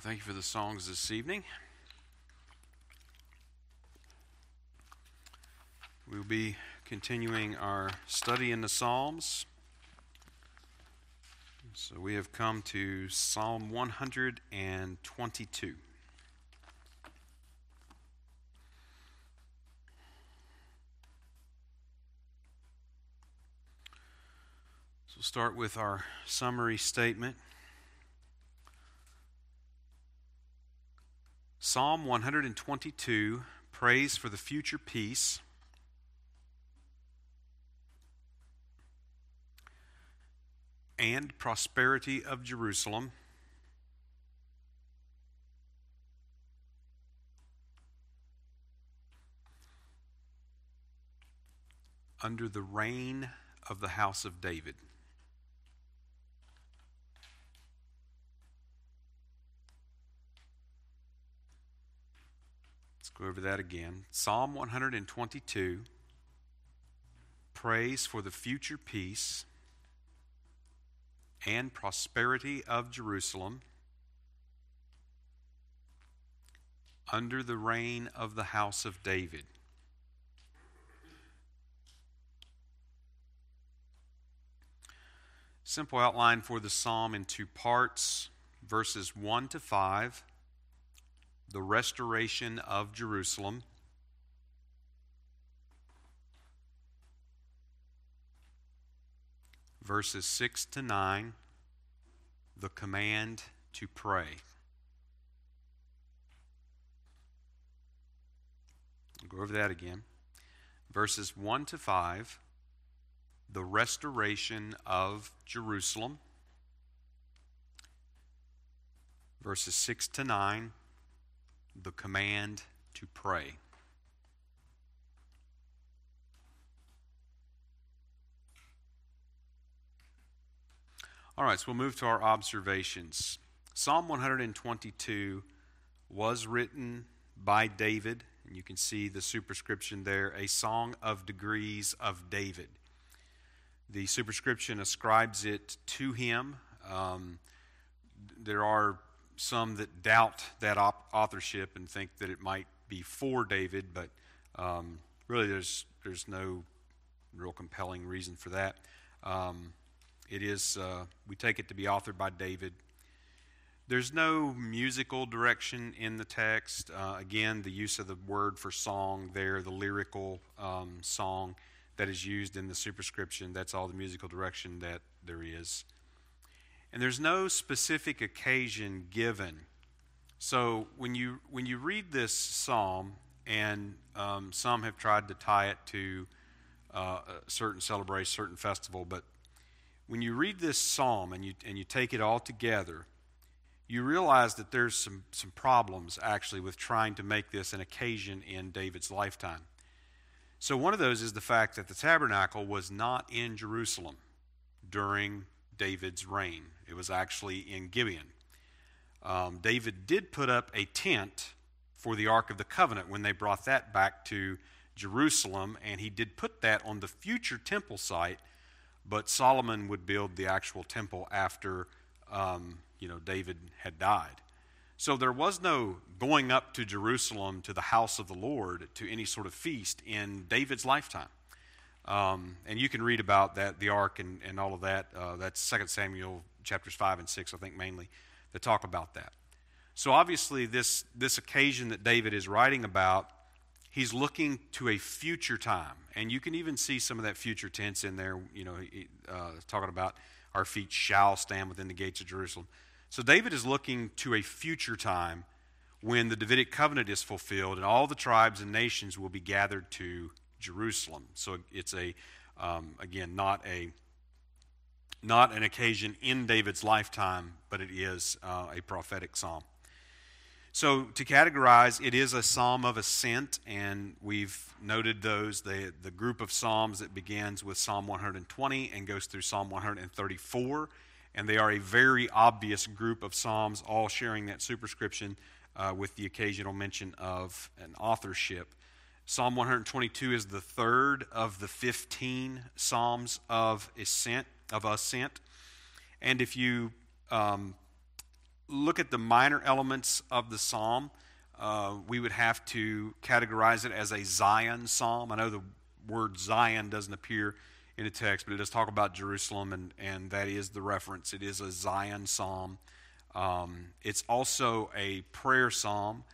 thank you for the songs this evening. We'll be continuing our study in the Psalms. So we have come to Psalm 122. So we'll start with our summary statement. Psalm 122 prays for the future peace. And prosperity of Jerusalem. Under the reign of the house of David. Go over that again. Psalm 122 prays for the future peace and prosperity of Jerusalem under the reign of the house of David. Simple outline for the psalm in two parts verses 1 to 5 the restoration of Jerusalem. Verses 6 to 9, the command to pray. I'll go over that again. Verses 1 to 5, the restoration of Jerusalem. Verses 6 to 9, the command to pray. All right, so we'll move to our observations. Psalm 122 was written by David, and you can see the superscription there a song of degrees of David. The superscription ascribes it to him. Um, there are some that doubt that op- authorship and think that it might be for David, but um, really there's, there's no real compelling reason for that. Um, it is, uh, we take it to be authored by David. There's no musical direction in the text. Uh, again, the use of the word for song there, the lyrical um, song that is used in the superscription, that's all the musical direction that there is. And there's no specific occasion given. So when you, when you read this psalm, and um, some have tried to tie it to uh, a certain celebration, certain festival, but when you read this psalm and you, and you take it all together, you realize that there's some, some problems actually with trying to make this an occasion in David's lifetime. So, one of those is the fact that the tabernacle was not in Jerusalem during David's reign. It was actually in Gibeon. Um, David did put up a tent for the Ark of the Covenant when they brought that back to Jerusalem, and he did put that on the future temple site, but Solomon would build the actual temple after um, you know David had died. So there was no going up to Jerusalem to the house of the Lord to any sort of feast in David's lifetime. Um, and you can read about that, the ark and, and all of that. Uh, that's 2 Samuel chapters 5 and 6, I think, mainly, that talk about that. So obviously, this, this occasion that David is writing about, he's looking to a future time. And you can even see some of that future tense in there, you know, uh, talking about our feet shall stand within the gates of Jerusalem. So David is looking to a future time when the Davidic covenant is fulfilled and all the tribes and nations will be gathered to Jerusalem. So it's a, um, again, not a not an occasion in David's lifetime, but it is uh, a prophetic psalm. So, to categorize, it is a psalm of ascent, and we've noted those the, the group of psalms that begins with Psalm 120 and goes through Psalm 134. And they are a very obvious group of psalms, all sharing that superscription uh, with the occasional mention of an authorship. Psalm 122 is the third of the 15 Psalms of ascent. Of ascent. And if you um, look at the minor elements of the psalm, uh, we would have to categorize it as a Zion psalm. I know the word Zion doesn't appear in the text, but it does talk about Jerusalem, and, and that is the reference. It is a Zion psalm. Um, it's also a prayer psalm,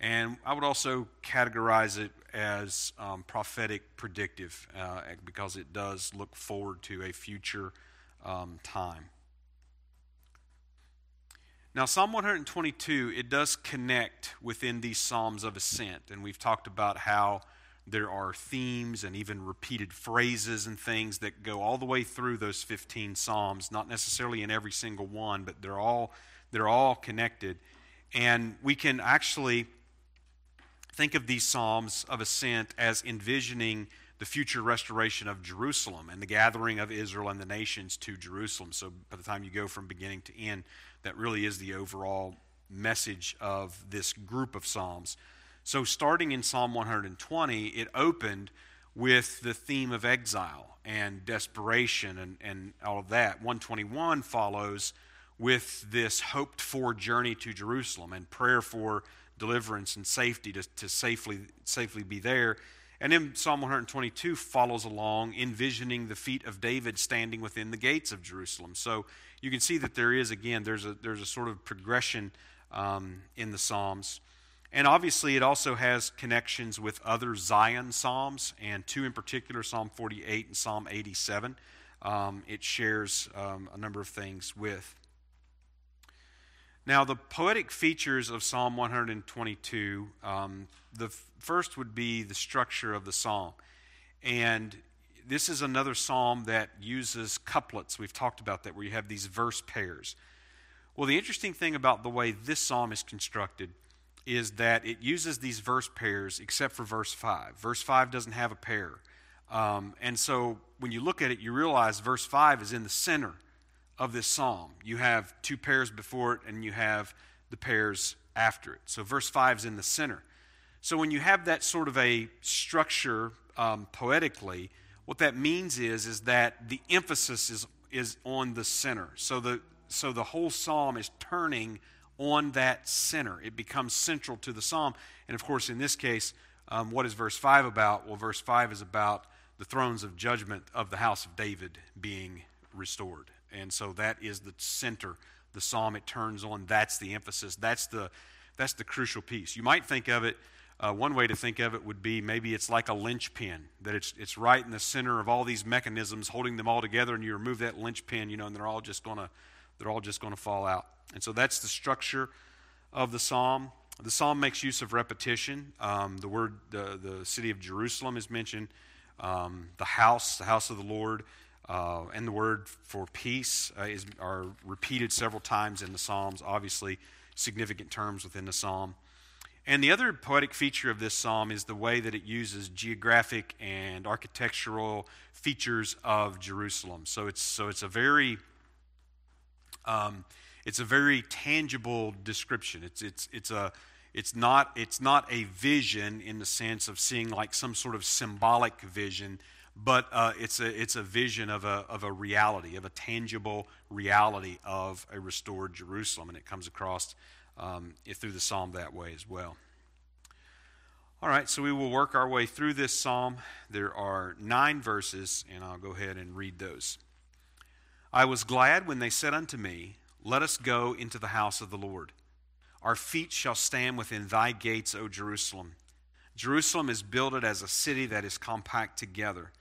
and I would also categorize it as um, prophetic predictive uh, because it does look forward to a future um, time. Now, Psalm 122, it does connect within these Psalms of Ascent, and we've talked about how there are themes and even repeated phrases and things that go all the way through those 15 Psalms, not necessarily in every single one, but they're all, they're all connected. And we can actually think of these Psalms of Ascent as envisioning the future restoration of Jerusalem and the gathering of Israel and the nations to Jerusalem. So by the time you go from beginning to end, that really is the overall message of this group of Psalms. So, starting in Psalm 120, it opened with the theme of exile and desperation and, and all of that. 121 follows with this hoped for journey to Jerusalem and prayer for deliverance and safety to, to safely, safely be there. And then Psalm 122 follows along, envisioning the feet of David standing within the gates of Jerusalem. So you can see that there is, again, there's a, there's a sort of progression um, in the Psalms. And obviously, it also has connections with other Zion Psalms, and two in particular, Psalm 48 and Psalm 87. Um, it shares um, a number of things with. Now, the poetic features of Psalm 122, um, the f- first would be the structure of the psalm. And this is another psalm that uses couplets. We've talked about that, where you have these verse pairs. Well, the interesting thing about the way this psalm is constructed is that it uses these verse pairs except for verse 5. Verse 5 doesn't have a pair. Um, and so when you look at it, you realize verse 5 is in the center of this psalm. You have two pairs before it, and you have the pairs after it. So verse 5 is in the center. So when you have that sort of a structure um, poetically, what that means is, is that the emphasis is, is on the center. So the, so the whole psalm is turning on that center. It becomes central to the psalm. And of course, in this case, um, what is verse 5 about? Well, verse 5 is about the thrones of judgment of the house of David being restored. And so that is the center, the psalm it turns on. That's the emphasis. That's the, that's the crucial piece. You might think of it, uh, one way to think of it would be maybe it's like a linchpin, that it's, it's right in the center of all these mechanisms, holding them all together, and you remove that linchpin, you know, and they're all just going to they're all just going to fall out. And so that's the structure of the psalm. The psalm makes use of repetition. Um, the word, the, the city of Jerusalem is mentioned, um, the house, the house of the Lord, uh, and the word for peace uh, is, are repeated several times in the psalms, obviously, significant terms within the psalm. And the other poetic feature of this psalm is the way that it uses geographic and architectural features of Jerusalem. So it's, so it's a very um, it's a very tangible description. It's, it's, it's, a, it's, not, it's not a vision in the sense of seeing like some sort of symbolic vision, but uh, it's, a, it's a vision of a, of a reality, of a tangible reality of a restored Jerusalem. And it comes across um, through the psalm that way as well. All right, so we will work our way through this psalm. There are nine verses, and I'll go ahead and read those. I was glad when they said unto me, Let us go into the house of the Lord. Our feet shall stand within thy gates, O Jerusalem. Jerusalem is builded as a city that is compact together.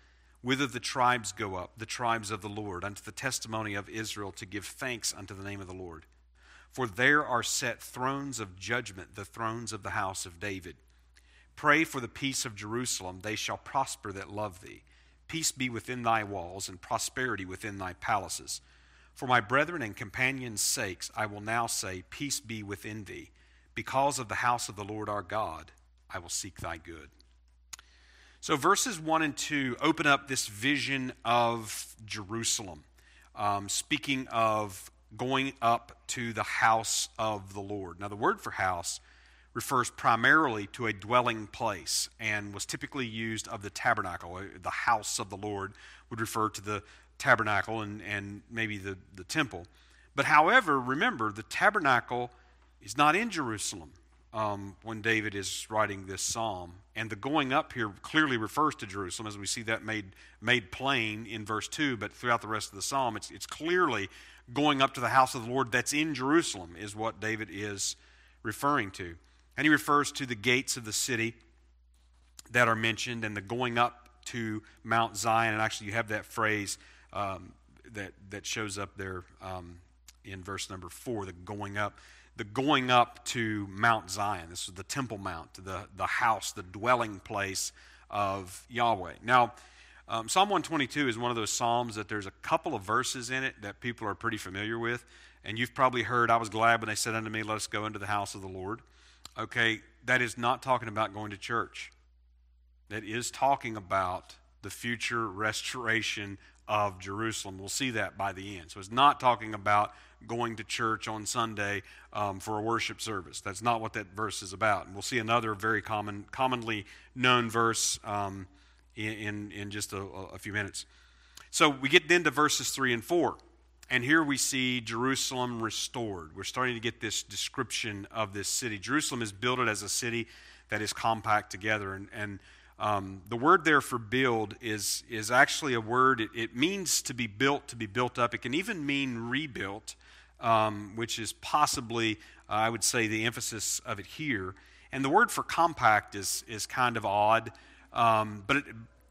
Whither the tribes go up, the tribes of the Lord, unto the testimony of Israel, to give thanks unto the name of the Lord. For there are set thrones of judgment, the thrones of the house of David. Pray for the peace of Jerusalem, they shall prosper that love thee. Peace be within thy walls, and prosperity within thy palaces. For my brethren and companions' sakes, I will now say, Peace be within thee. Because of the house of the Lord our God, I will seek thy good. So, verses 1 and 2 open up this vision of Jerusalem, um, speaking of going up to the house of the Lord. Now, the word for house refers primarily to a dwelling place and was typically used of the tabernacle. Uh, the house of the Lord would refer to the tabernacle and, and maybe the, the temple. But however, remember, the tabernacle is not in Jerusalem um, when David is writing this psalm. And the going up here clearly refers to Jerusalem, as we see that made, made plain in verse 2. But throughout the rest of the psalm, it's, it's clearly going up to the house of the Lord that's in Jerusalem, is what David is referring to. And he refers to the gates of the city that are mentioned and the going up to Mount Zion. And actually, you have that phrase um, that, that shows up there um, in verse number 4 the going up the going up to Mount Zion. This is the Temple Mount, the, the house, the dwelling place of Yahweh. Now, um, Psalm 122 is one of those Psalms that there's a couple of verses in it that people are pretty familiar with. And you've probably heard, I was glad when they said unto me, Let us go into the house of the Lord. Okay, that is not talking about going to church. That is talking about the future restoration of Jerusalem. We'll see that by the end. So it's not talking about going to church on Sunday um, for a worship service. That's not what that verse is about. And we'll see another very common, commonly known verse um, in, in, just a, a few minutes. So we get then to verses 3 and 4. And here we see Jerusalem restored. We're starting to get this description of this city. Jerusalem is built as a city that is compact together. And, and um, the word there for build is, is actually a word, it, it, means to be built, to be built up. It can even mean rebuilt um, which is possibly, uh, I would say, the emphasis of it here. And the word for compact is, is kind of odd, um, but it,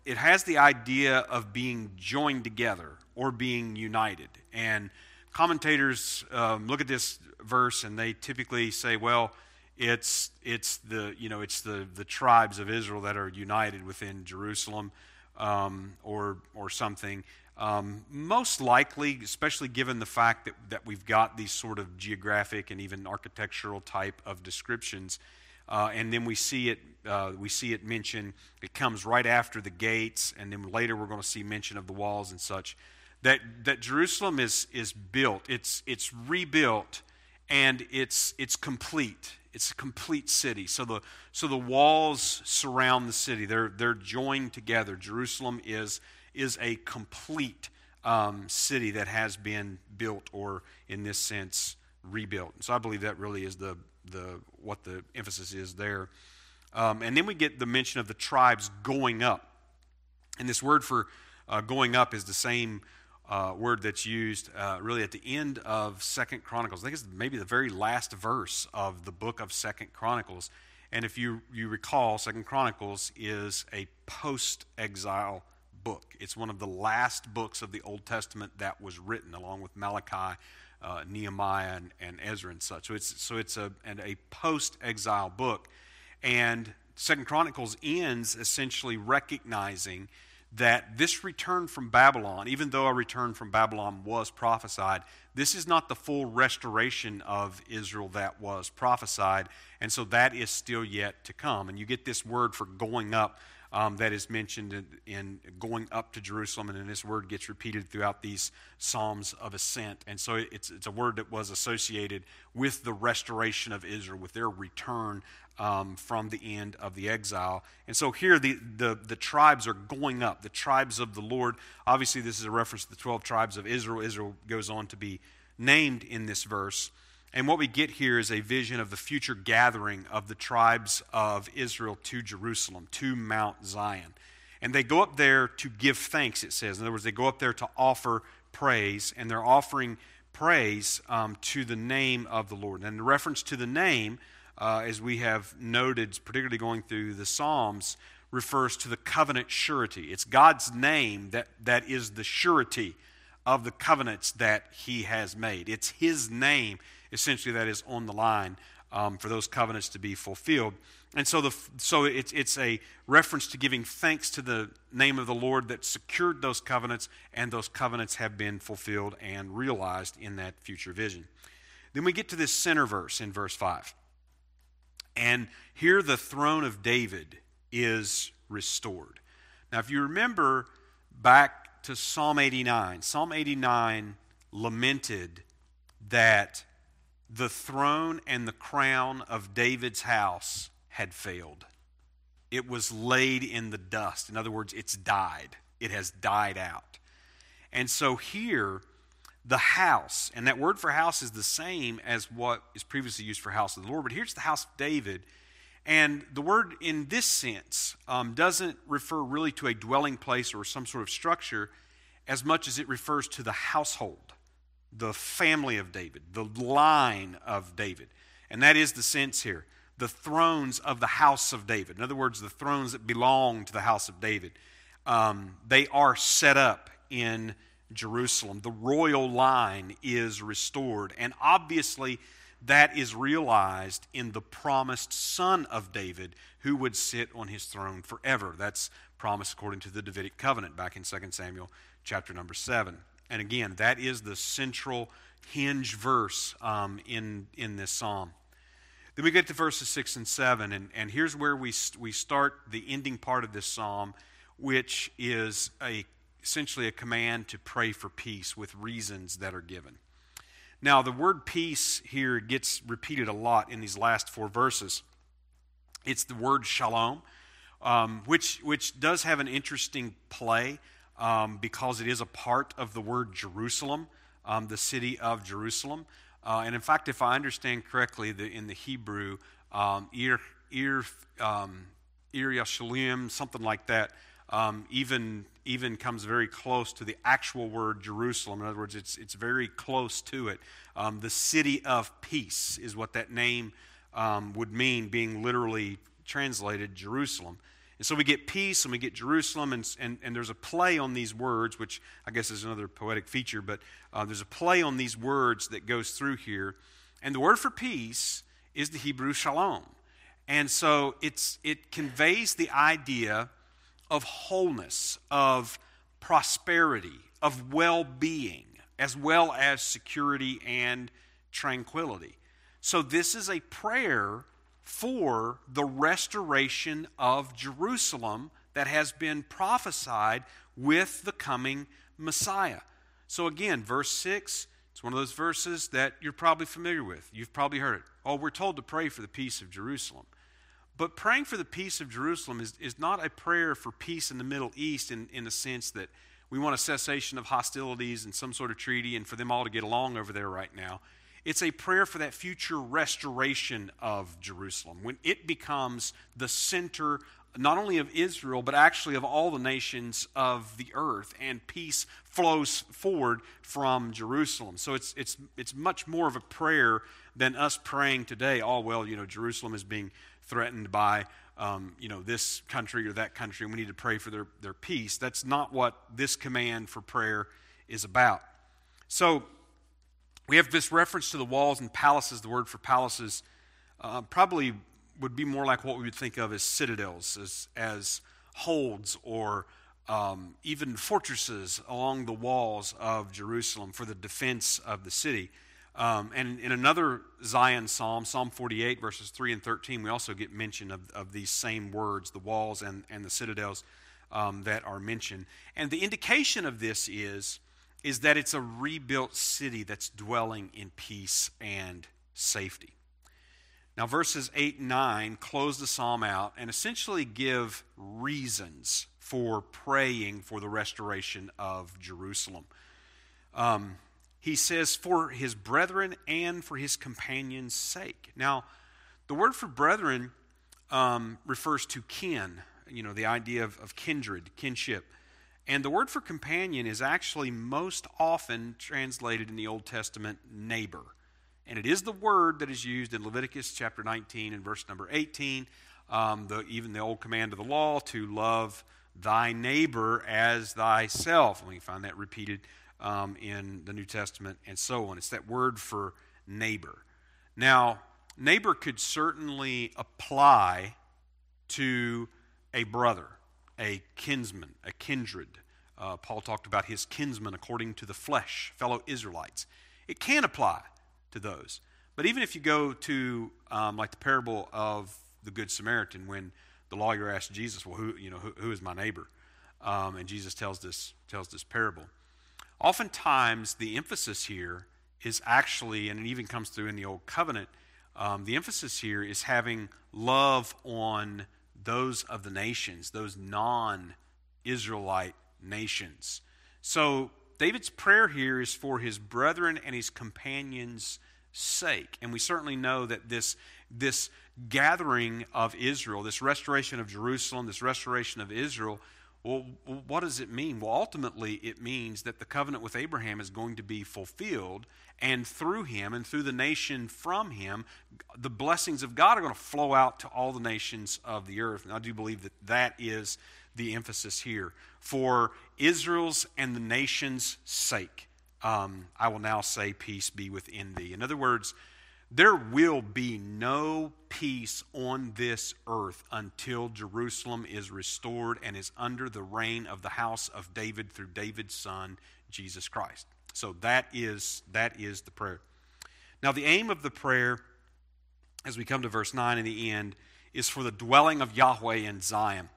it has the idea of being joined together or being united. And commentators um, look at this verse and they typically say, well, it's, it's, the, you know, it's the, the tribes of Israel that are united within Jerusalem um, or, or something. Um, most likely, especially given the fact that, that we've got these sort of geographic and even architectural type of descriptions, uh, and then we see it uh, we see it mentioned. It comes right after the gates, and then later we're going to see mention of the walls and such. That that Jerusalem is is built. It's it's rebuilt, and it's it's complete. It's a complete city. So the so the walls surround the city. They're they're joined together. Jerusalem is is a complete um, city that has been built or, in this sense, rebuilt. so I believe that really is the, the, what the emphasis is there. Um, and then we get the mention of the tribes going up. And this word for uh, going up is the same uh, word that's used uh, really at the end of Second Chronicles. I think it's maybe the very last verse of the book of Second Chronicles. And if you, you recall, Second Chronicles is a post-exile book. It's one of the last books of the Old Testament that was written, along with Malachi, uh, Nehemiah, and, and, Ezra and such. So it's so it's a and a post-exile book, and Second Chronicles ends essentially recognizing that this return from Babylon, even though a return from Babylon was prophesied, this is not the full restoration of Israel that was prophesied, and so that is still yet to come. And you get this word for going up um, that is mentioned in, in, going up to Jerusalem, and then this word gets repeated throughout these Psalms of Ascent. And so it's, it's a word that was associated with the restoration of Israel, with their return um, from the end of the exile. And so here the, the, the tribes are going up, the tribes of the Lord. Obviously, this is a reference to the 12 tribes of Israel. Israel goes on to be named in this verse. And what we get here is a vision of the future gathering of the tribes of Israel to Jerusalem, to Mount Zion. And they go up there to give thanks, it says. In other words, they go up there to offer praise, and they're offering praise um, to the name of the Lord. And in reference to the name, uh, as we have noted, particularly going through the Psalms, refers to the covenant surety. It's God's name that, that is the surety of the covenants that He has made. It's His name essentially that is on the line um, for those covenants to be fulfilled. And so, the, so it's, it's a reference to giving thanks to the name of the Lord that secured those covenants, and those covenants have been fulfilled and realized in that future vision. Then we get to this center verse in verse 5. And here the throne of David is restored. Now, if you remember back to Psalm 89, Psalm 89 lamented that the throne and the crown of David's house had failed. It was laid in the dust. In other words, it's died. It has died out. And so here, the house. And that word for house is the same as what is previously used for house of the Lord. But here's the house of David. And the word in this sense um, doesn't refer really to a dwelling place or some sort of structure as much as it refers to the household, the family of David, the line of David. And that is the sense here the thrones of the house of David. In other words, the thrones that belong to the house of David. Um, they are set up in Jerusalem. The royal line is restored. And obviously, that is realized in the promised son of David who would sit on his throne forever. That's promised according to the Davidic covenant back in 2 Samuel chapter number 7. And again, that is the central hinge verse um, in, in this psalm. Then we get to verses 6 and 7, and, and here's where we, we start the ending part of this psalm, which is a, essentially a command to pray for peace with reasons that are given. Now, the word peace here gets repeated a lot in these last four verses. It's the word shalom, um, which, which does have an interesting play um, because it is a part of the word Jerusalem, um, the city of Jerusalem. Uh, and in fact, if I understand correctly, the, in the Hebrew, um, Ir, Ir, um, Ir Yashalim, something like that, um, even, even comes very close to the actual word Jerusalem. In other words, it's, it's very close to it. Um, the city of peace is what that name um, would mean, being literally translated Jerusalem. And so we get peace and we get Jerusalem, and, and, and there's a play on these words, which I guess is another poetic feature, but uh, there's a play on these words that goes through here. And the word for peace is the Hebrew shalom. And so it's, it conveys the idea of wholeness, of prosperity, of well being, as well as security and tranquility. So, this is a prayer for the restoration of Jerusalem that has been prophesied with the coming Messiah. So, again, verse 6, it's one of those verses that you're probably familiar with. You've probably heard it. Oh, we're told to pray for the peace of Jerusalem. But praying for the peace of Jerusalem is, is not a prayer for peace in the Middle East in, in the sense that we want a cessation of hostilities and some sort of treaty and for them all to get along over there right now. It's a prayer for that future restoration of Jerusalem when it becomes the center not only of Israel, but actually of all the nations of the earth, and peace flows forward from Jerusalem. So it's, it's, it's much more of a prayer than us praying today, oh, well, you know, Jerusalem is being threatened by, um, you know, this country or that country, and we need to pray for their, their peace. That's not what this command for prayer is about. So we have this reference to the walls and palaces. The word for palaces uh, probably would be more like what we would think of as citadels, as, as holds or um, even fortresses along the walls of Jerusalem for the defense of the city. Um, and in another Zion psalm, Psalm 48, verses 3 and 13, we also get mention of, of these same words, the walls and, and the citadels um, that are mentioned. And the indication of this is is that it's a rebuilt city that's dwelling in peace and safety. Now, verses 8 and 9 close the psalm out and essentially give reasons for praying for the restoration of Jerusalem. Um, he says, for his brethren and for his companions' sake. Now, the word for brethren um, refers to kin, you know, the idea of, of kindred, kinship. And the word for companion is actually most often translated in the Old Testament neighbor. And it is the word that is used in Leviticus chapter 19 and verse number 18, um, the, even the old command of the law to love thy neighbor as thyself. And we find that repeated um, in the New Testament and so on. It's that word for neighbor. Now, neighbor could certainly apply to a brother a kinsman, a kindred. Uh, Paul talked about his kinsmen according to the flesh, fellow Israelites. It can apply to those. But even if you go to um, like the parable of the Good Samaritan, when the lawyer asked Jesus, "Well, who you know who, who is my neighbor?" Um, and Jesus tells this tells this parable. Oftentimes, the emphasis here is actually, and it even comes through in the Old Covenant. Um, the emphasis here is having love on those of the nations, those non Israelite nations. So David's prayer here is for his brethren and his companions' sake. And we certainly know that this, this gathering of Israel, this restoration of Jerusalem, this restoration of Israel, well, what does it mean? Well, ultimately, it means that the covenant with Abraham is going to be fulfilled, and through him and through the nation from him, the blessings of God are going to flow out to all the nations of the earth. And I do believe that that is the emphasis here. For Israel's and the nation's sake, um, I will now say, Peace be within thee. In other words, there will be no peace on this earth until Jerusalem is restored and is under the reign of the house of David through David's son, Jesus Christ. So that is, that is the prayer. Now, the aim of the prayer, as we come to verse 9 in the end, is for the dwelling of Yahweh in Zion.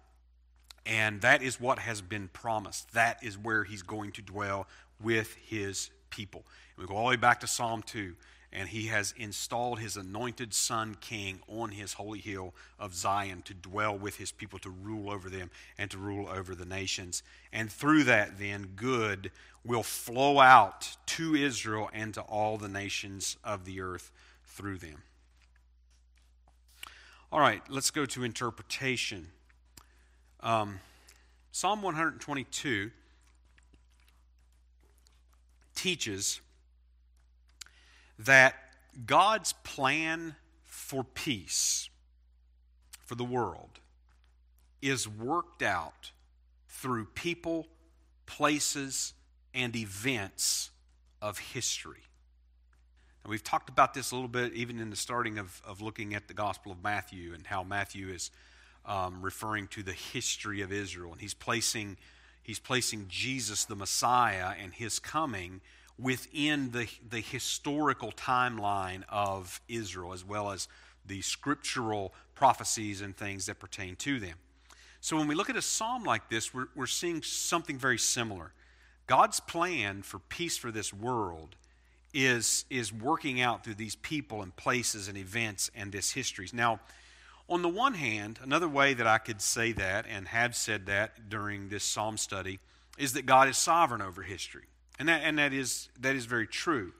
And that is what has been promised. That is where he's going to dwell with his people. And we go all the way back to Psalm 2 and he has installed his anointed son king on his holy hill of Zion to dwell with his people, to rule over them, and to rule over the nations. And through that, then, good will flow out to Israel and to all the nations of the earth through them. All right, let's go to interpretation. Um, Psalm 122 teaches that God's plan for peace for the world is worked out through people, places, and events of history. And we've talked about this a little bit even in the starting of, of looking at the Gospel of Matthew and how Matthew is um, referring to the history of Israel. And he's placing, he's placing Jesus, the Messiah, and his coming within the, the historical timeline of Israel, as well as the scriptural prophecies and things that pertain to them. So when we look at a psalm like this, we're, we're seeing something very similar. God's plan for peace for this world is, is working out through these people and places and events and this histories. Now, on the one hand, another way that I could say that and have said that during this psalm study is that God is sovereign over history. And that, and that, is, that is very true.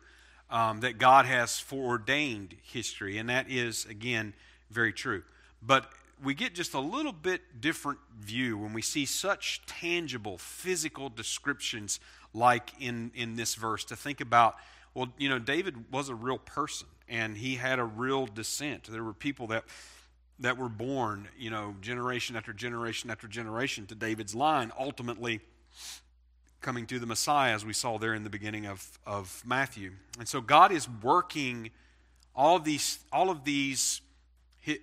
Um, that God has foreordained history, and that is, again, very true. But we get just a little bit different view when we see such tangible physical descriptions like in, in this verse to think about well you know david was a real person and he had a real descent there were people that that were born you know generation after generation after generation to david's line ultimately coming to the Messiah, as we saw there in the beginning of, of Matthew. And so God is working all of these, all of these,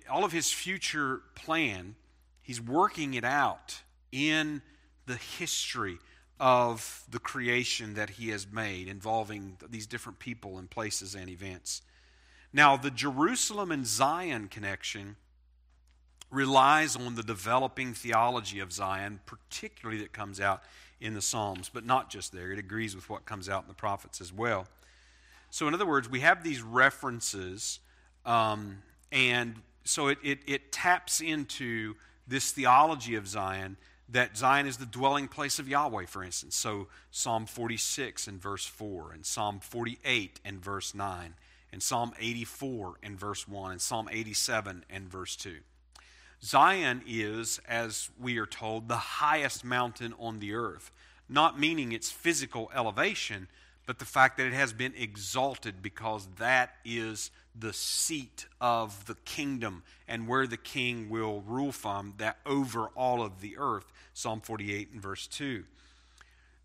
all of his future plan, he's working it out in the history of the creation that he has made involving these different people and places and events. Now, the Jerusalem and Zion connection relies on the developing theology of Zion, particularly that comes out in the Psalms, but not just there. It agrees with what comes out in the prophets as well. So, in other words, we have these references, um, and so it, it, it taps into this theology of Zion that Zion is the dwelling place of Yahweh, for instance. So, Psalm 46 and verse 4, and Psalm 48 and verse 9, and Psalm 84 and verse 1, and Psalm 87 and verse 2. Zion is, as we are told, the highest mountain on the earth, not meaning its physical elevation, but the fact that it has been exalted because that is the seat of the kingdom and where the king will rule from that over all of the earth. Psalm 48 and verse 2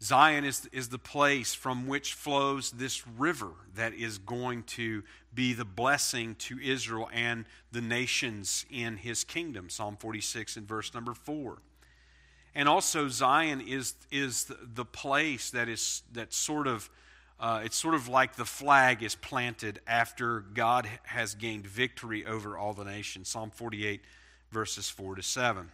Zion is, is the place from which flows this river that is going to be the blessing to Israel and the nations in his kingdom. Psalm 46 and verse number 4. And also, Zion is, is the, place that is that sort of uh, it's sort of like the flag is planted after God has gained victory over all the nations. Psalm 48, verses 4 to 7.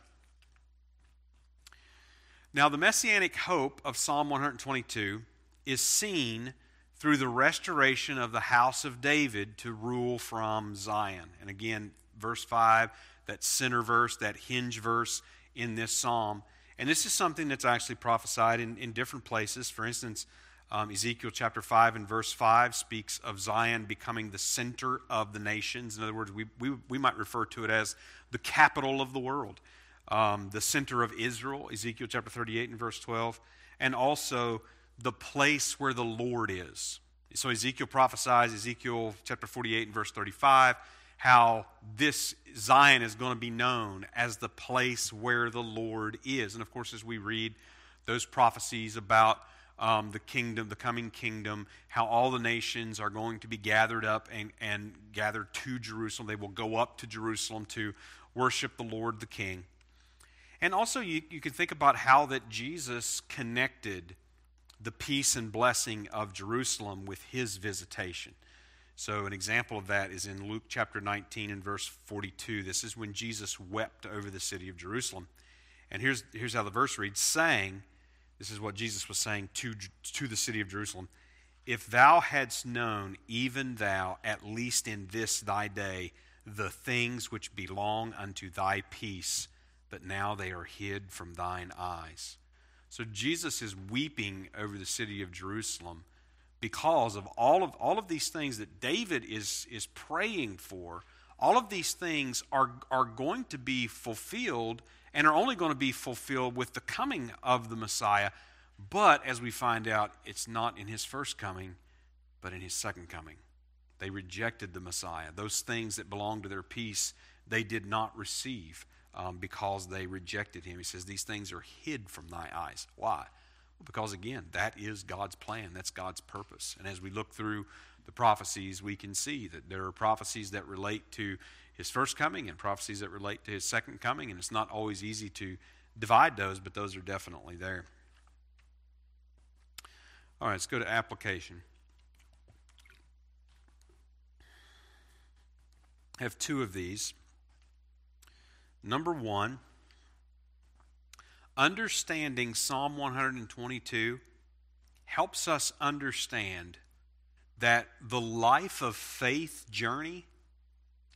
Now, the messianic hope of Psalm 122 is seen through the restoration of the house of David to rule from Zion. And again, verse 5, that center verse, that hinge verse in this psalm. And this is something that's actually prophesied in, in different places. For instance, Um, Ezekiel chapter 5 and verse 5 speaks of Zion becoming the center of the nations. In other words, we, we, we might refer to it as the capital of the world, um, the center of Israel, Ezekiel chapter 38 and verse 12, and also the place where the Lord is. So Ezekiel prophesies, Ezekiel chapter 48 and verse 35, how this Zion is going to be known as the place where the Lord is. And of course, as we read those prophecies about um, the kingdom, the coming kingdom, how all the nations are going to be gathered up and, and gathered to Jerusalem. They will go up to Jerusalem to worship the Lord the King. And also, you, you can think about how that Jesus connected the peace and blessing of Jerusalem with his visitation. So, an example of that is in Luke chapter 19 and verse 42. This is when Jesus wept over the city of Jerusalem. And here's, here's how the verse reads saying, this is what Jesus was saying to, to the city of Jerusalem. If thou hadst known, even thou, at least in this thy day, the things which belong unto thy peace, but now they are hid from thine eyes. So Jesus is weeping over the city of Jerusalem because of all of all of these things that David is is praying for. All of these things are are going to be fulfilled and are only going to be fulfilled with the coming of the Messiah. But as we find out, it's not in his first coming, but in his second coming. They rejected the Messiah. Those things that belonged to their peace, they did not receive um, because they rejected him. He says, These things are hid from thy eyes. Why? Well, because again, that is God's plan, that's God's purpose. And as we look through the prophecies, we can see that there are prophecies that relate to his first coming and prophecies that relate to his second coming. And it's not always easy to divide those, but those are definitely there. All right, let's go to application. I have two of these. Number one, understanding Psalm 122 helps us understand that the life of faith journey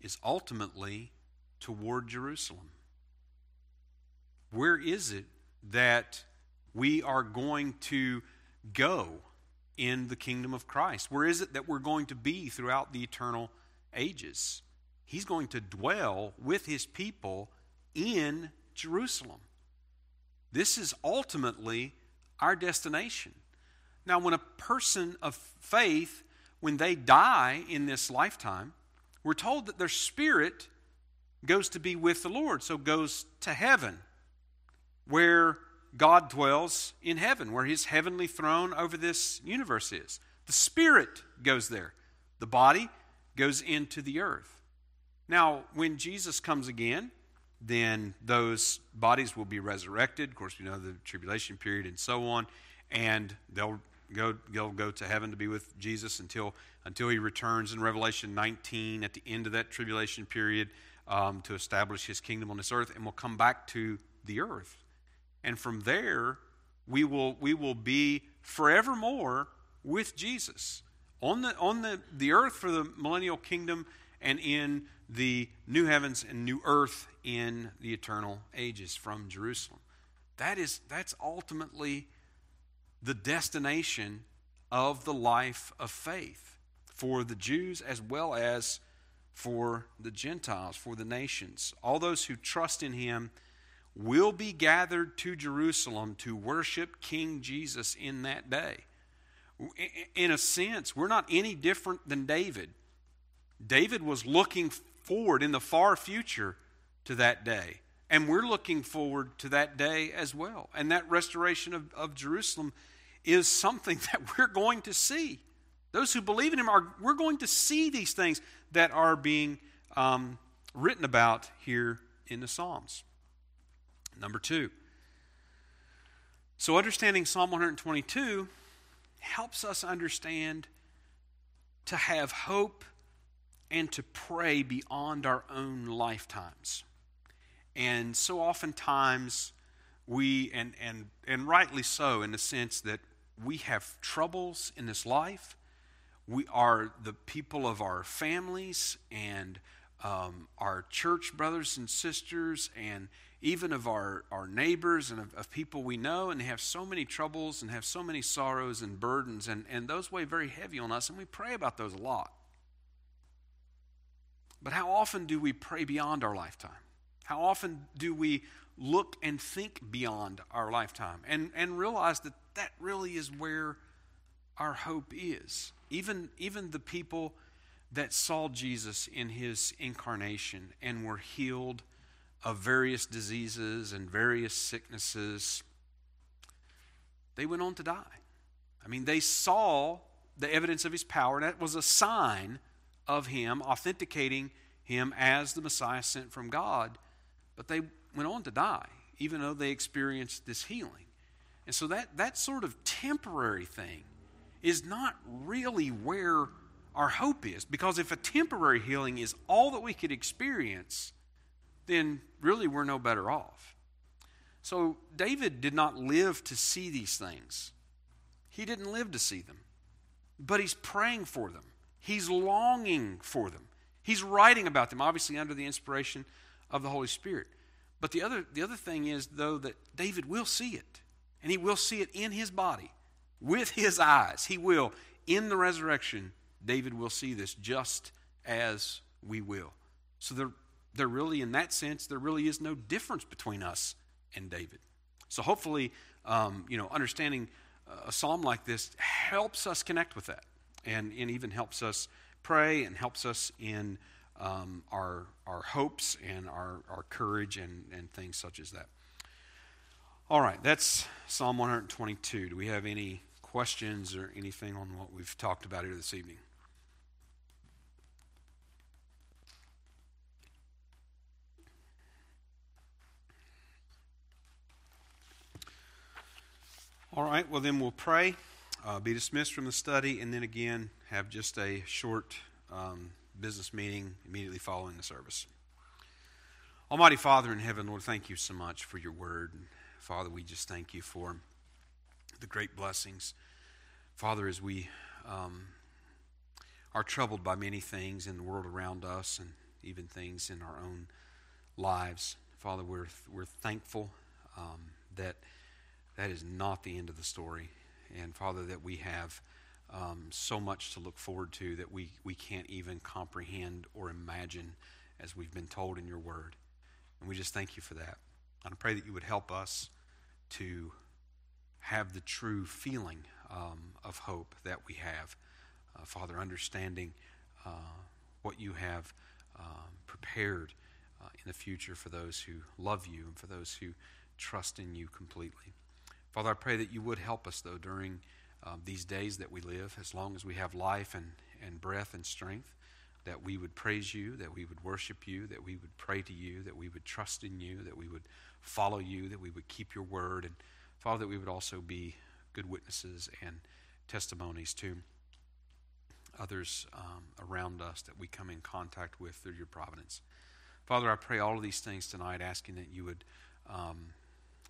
is ultimately toward Jerusalem. Where is it that we are going to go in the kingdom of Christ? Where is it that we're going to be throughout the eternal ages? He's going to dwell with his people in Jerusalem. This is ultimately our destination. Now, when a person of faith, when they die in this lifetime, we're told that their spirit goes to be with the Lord, so goes to heaven, where God dwells in heaven, where his heavenly throne over this universe is. The spirit goes there, the body goes into the earth. Now, when Jesus comes again, then those bodies will be resurrected. Of course, we know the tribulation period and so on, and they'll go, they'll go to heaven to be with Jesus until, until he returns in Revelation 19 at the end of that tribulation period um, to establish his kingdom on this earth, and we'll come back to the earth. And from there, we will, we will be forevermore with Jesus on the, on the, the earth for the millennial kingdom and in the new heavens and new earth in the eternal ages from Jerusalem. That is, that's ultimately the destination of the life of faith for the Jews as well as for the Gentiles, for the nations. All those who trust in him will be gathered to Jerusalem to worship King Jesus in that day. In a sense, we're not any different than David. David was looking forward in the far future to that day. And we're looking forward to that day as well. And that restoration of, of Jerusalem is something that we're going to see. Those who believe in him are, we're going to see these things that are being um, written about here in the Psalms. Number two. So, understanding Psalm 122 helps us understand to have hope and to pray beyond our own lifetimes. And so oftentimes we, and, and, and rightly so, in the sense that we have troubles in this life. We are the people of our families and um, our church brothers and sisters and, even of our, our neighbors and of, of people we know, and they have so many troubles and have so many sorrows and burdens, and, and those weigh very heavy on us, and we pray about those a lot. But how often do we pray beyond our lifetime? How often do we look and think beyond our lifetime and, and realize that that really is where our hope is? Even, even the people that saw Jesus in his incarnation and were healed of various diseases and various sicknesses, they went on to die. I mean, they saw the evidence of his power, and that was a sign of him, authenticating him as the Messiah sent from God. But they went on to die, even though they experienced this healing. And so that, that sort of temporary thing is not really where our hope is. Because if a temporary healing is all that we could experience, then really we're no better off. So David did not live to see these things, he didn't live to see them. But he's praying for them, he's longing for them. He's writing about them, obviously under the inspiration of the Holy Spirit. But the other, the other thing is, though, that David will see it. And he will see it in his body, with his eyes. He will. In the resurrection, David will see this just as we will. So there, there really, in that sense, there really is no difference between us and David. So hopefully, um, you know, understanding a psalm like this helps us connect with that, and, and even helps us pray and helps us in um, our our hopes and our, our courage and, and things such as that. All right, that's Psalm 122. Do we have any questions or anything on what we've talked about here this evening? All right, well, then we'll pray, uh, be dismissed from the study, and then again have just a short um, business meeting immediately following the service. Almighty Father in heaven, Lord, thank you so much for your word. Father, we just thank you for the great blessings. Father, as we um, are troubled by many things in the world around us and even things in our own lives, Father, we're, we're thankful um, that that is not the end of the story. And Father, that we have um, so much to look forward to that we, we can't even comprehend or imagine as we've been told in your word. And we just thank you for that. And I pray that you would help us to have the true feeling um, of hope that we have. Uh, Father, understanding uh, what you have um, prepared uh, in the future for those who love you and for those who trust in you completely. Father, I pray that you would help us, though, during um, these days that we live, as long as we have life and, and breath and strength, that we would praise you, that we would worship you, that we would pray to you, that we would trust in you, that we would follow you, that we would keep your word, and Father, that we would also be good witnesses and testimonies to others um, around us that we come in contact with through your providence. Father, I pray all of these things tonight, asking that you would um,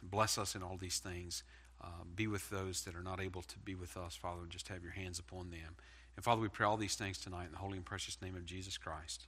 Bless us in all these things. Uh, be with those that are not able to be with us, Father, and just have your hands upon them. And Father, we pray all these things tonight in the holy and precious name of Jesus Christ.